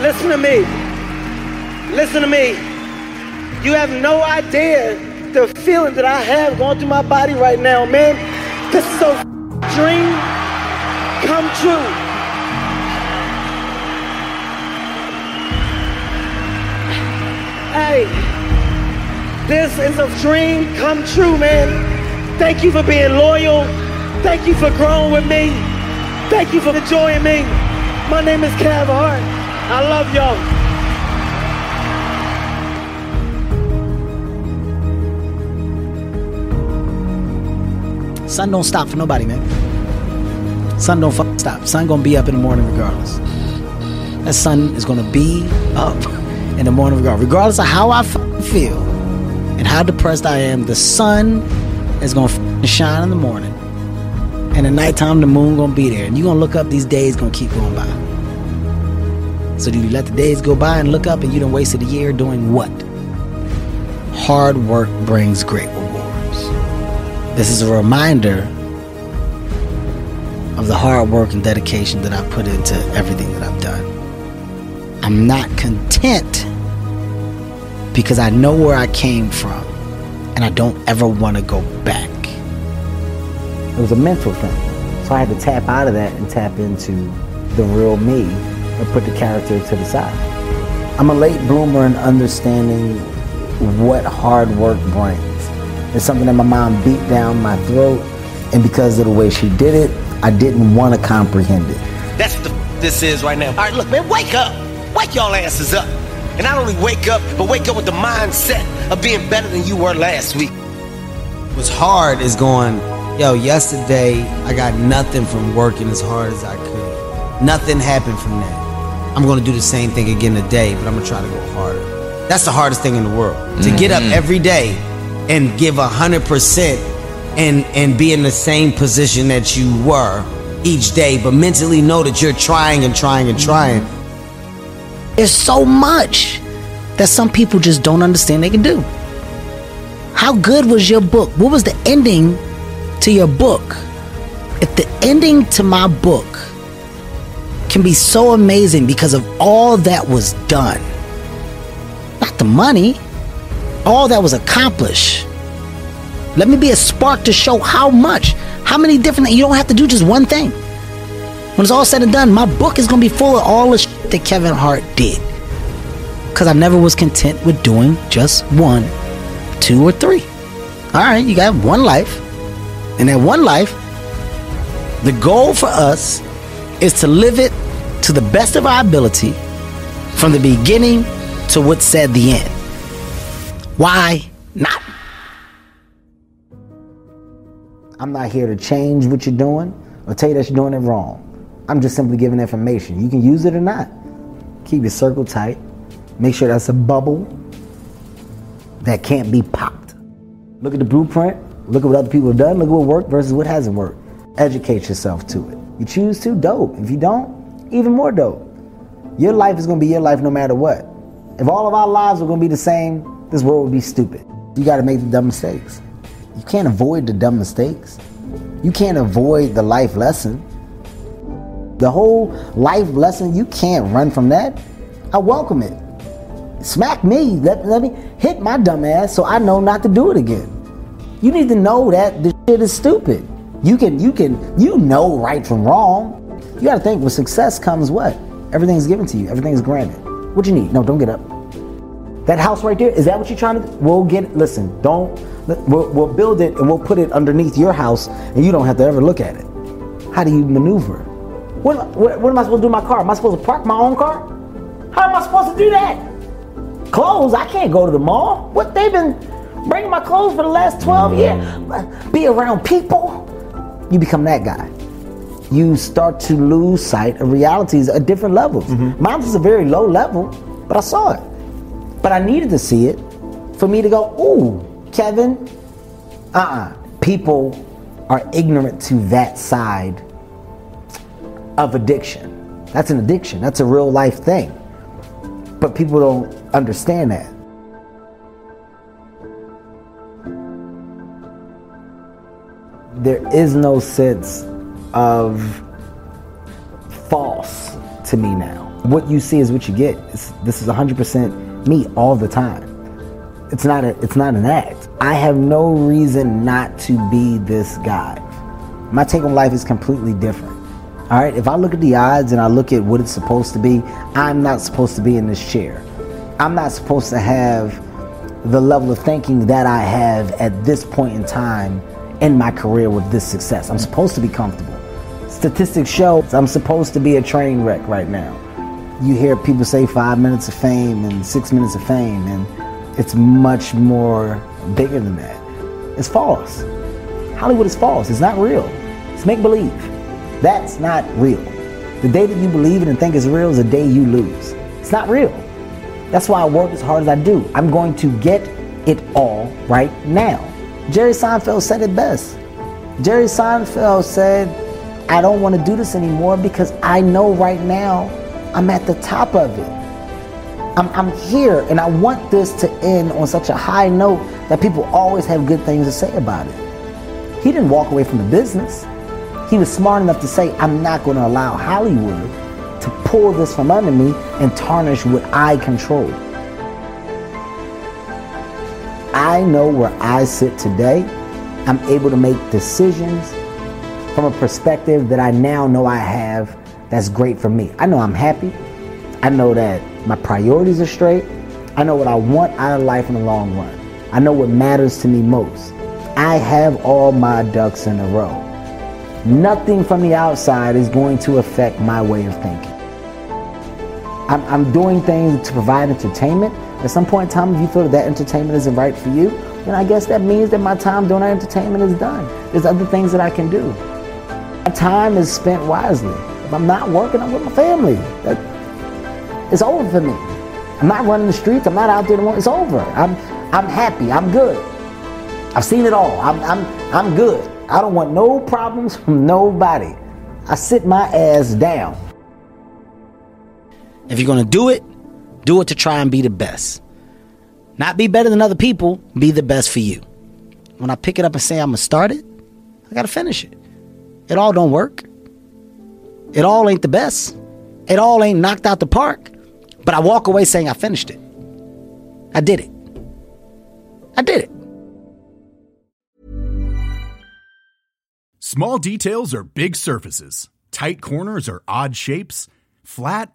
Listen to me. Listen to me. You have no idea the feeling that I have going through my body right now, man. This is a dream come true. Hey, this is a dream come true, man. Thank you for being loyal. Thank you for growing with me. Thank you for enjoying me. My name is Cav Hart. I love y'all. Sun don't stop for nobody, man. Sun don't fucking stop. Sun gonna be up in the morning regardless. That sun is gonna be up in the morning regardless. Regardless of how I feel and how depressed I am, the sun is gonna shine in the morning. And at nighttime, the moon gonna be there. And you gonna look up, these days gonna keep going by. So do you let the days go by and look up and you done wasted a year doing what? Hard work brings great rewards. This is a reminder of the hard work and dedication that I put into everything that I've done. I'm not content because I know where I came from and I don't ever want to go back. It was a mental thing. So I had to tap out of that and tap into the real me and put the character to the side. I'm a late bloomer in understanding what hard work brings. It's something that my mom beat down my throat, and because of the way she did it, I didn't want to comprehend it. That's what the this is right now. All right, look, man, wake up. Wake y'all asses up. And not only wake up, but wake up with the mindset of being better than you were last week. What's hard is going, yo, yesterday I got nothing from working as hard as I could. Nothing happened from that. I'm gonna do the same thing again today, but I'm gonna try to go harder. That's the hardest thing in the world. To get up mm-hmm. every day and give a hundred percent and and be in the same position that you were each day, but mentally know that you're trying and trying and trying. There's so much that some people just don't understand they can do. How good was your book? What was the ending to your book? If the ending to my book can be so amazing because of all that was done, not the money, all that was accomplished. Let me be a spark to show how much, how many different, you don't have to do just one thing. When it's all said and done, my book is gonna be full of all the shit that Kevin Hart did. Cause I never was content with doing just one, two, or three. Alright, you got one life. And that one life, the goal for us is to live it to the best of our ability from the beginning to what said the end. Why not? I'm not here to change what you're doing or tell you that you're doing it wrong. I'm just simply giving information. You can use it or not. Keep your circle tight. Make sure that's a bubble that can't be popped. Look at the blueprint. Look at what other people have done. Look at what worked versus what hasn't worked. Educate yourself to it. You choose to, dope. If you don't, even more dope. Your life is going to be your life no matter what. If all of our lives were going to be the same, this world would be stupid. You got to make the dumb mistakes. You can't avoid the dumb mistakes. You can't avoid the life lesson. The whole life lesson, you can't run from that. I welcome it. Smack me. Let, let me hit my dumb ass so I know not to do it again. You need to know that this shit is stupid. You can, you can, you know right from wrong. You got to think with success comes what? Everything's given to you. Everything's granted. What you need? No, don't get up. That house right there, is that what you're trying to do? We'll get. Listen, don't, we'll, we'll build it and we'll put it underneath your house and you don't have to ever look at it. How do you maneuver? What, what, what am I supposed to do my car? Am I supposed to park my own car? How am I supposed to do that? Clothes, I can't go to the mall. What, they've been bringing my clothes for the last 12 years. Be around people. You become that guy. You start to lose sight of realities at different levels. Mm-hmm. Mine was a very low level, but I saw it. But I needed to see it for me to go, ooh, Kevin, uh uh-uh. uh People are ignorant to that side of addiction. That's an addiction, that's a real life thing. But people don't understand that. There is no sense of false to me now. What you see is what you get. It's, this is 100% me all the time. It's not a, it's not an act. I have no reason not to be this guy. My take on life is completely different. All right, if I look at the odds and I look at what it's supposed to be, I'm not supposed to be in this chair. I'm not supposed to have the level of thinking that I have at this point in time in my career with this success. I'm supposed to be comfortable. Statistics show I'm supposed to be a train wreck right now you hear people say five minutes of fame and six minutes of fame, and it's much more bigger than that. It's false. Hollywood is false. It's not real. It's make believe. That's not real. The day that you believe it and think it's real is the day you lose. It's not real. That's why I work as hard as I do. I'm going to get it all right now. Jerry Seinfeld said it best. Jerry Seinfeld said, I don't want to do this anymore because I know right now I'm at the top of it. I'm, I'm here and I want this to end on such a high note that people always have good things to say about it. He didn't walk away from the business. He was smart enough to say, I'm not going to allow Hollywood to pull this from under me and tarnish what I control. I know where I sit today. I'm able to make decisions from a perspective that I now know I have that's great for me. I know I'm happy. I know that my priorities are straight. I know what I want out of life in the long run. I know what matters to me most. I have all my ducks in a row. Nothing from the outside is going to affect my way of thinking. I'm, I'm doing things to provide entertainment. At some point in time, if you feel that, that entertainment isn't right for you, then I guess that means that my time doing that entertainment is done. There's other things that I can do. My time is spent wisely. If I'm not working, I'm with my family. That, it's over for me. I'm not running the streets. I'm not out there. It's over. I'm, I'm happy. I'm good. I've seen it all. I'm, I'm, I'm good. I don't want no problems from nobody. I sit my ass down. If you're going to do it, do it to try and be the best. Not be better than other people, be the best for you. When I pick it up and say I'm going to start it, I got to finish it. It all don't work. It all ain't the best. It all ain't knocked out the park. But I walk away saying I finished it. I did it. I did it. Small details are big surfaces. Tight corners are odd shapes. Flat,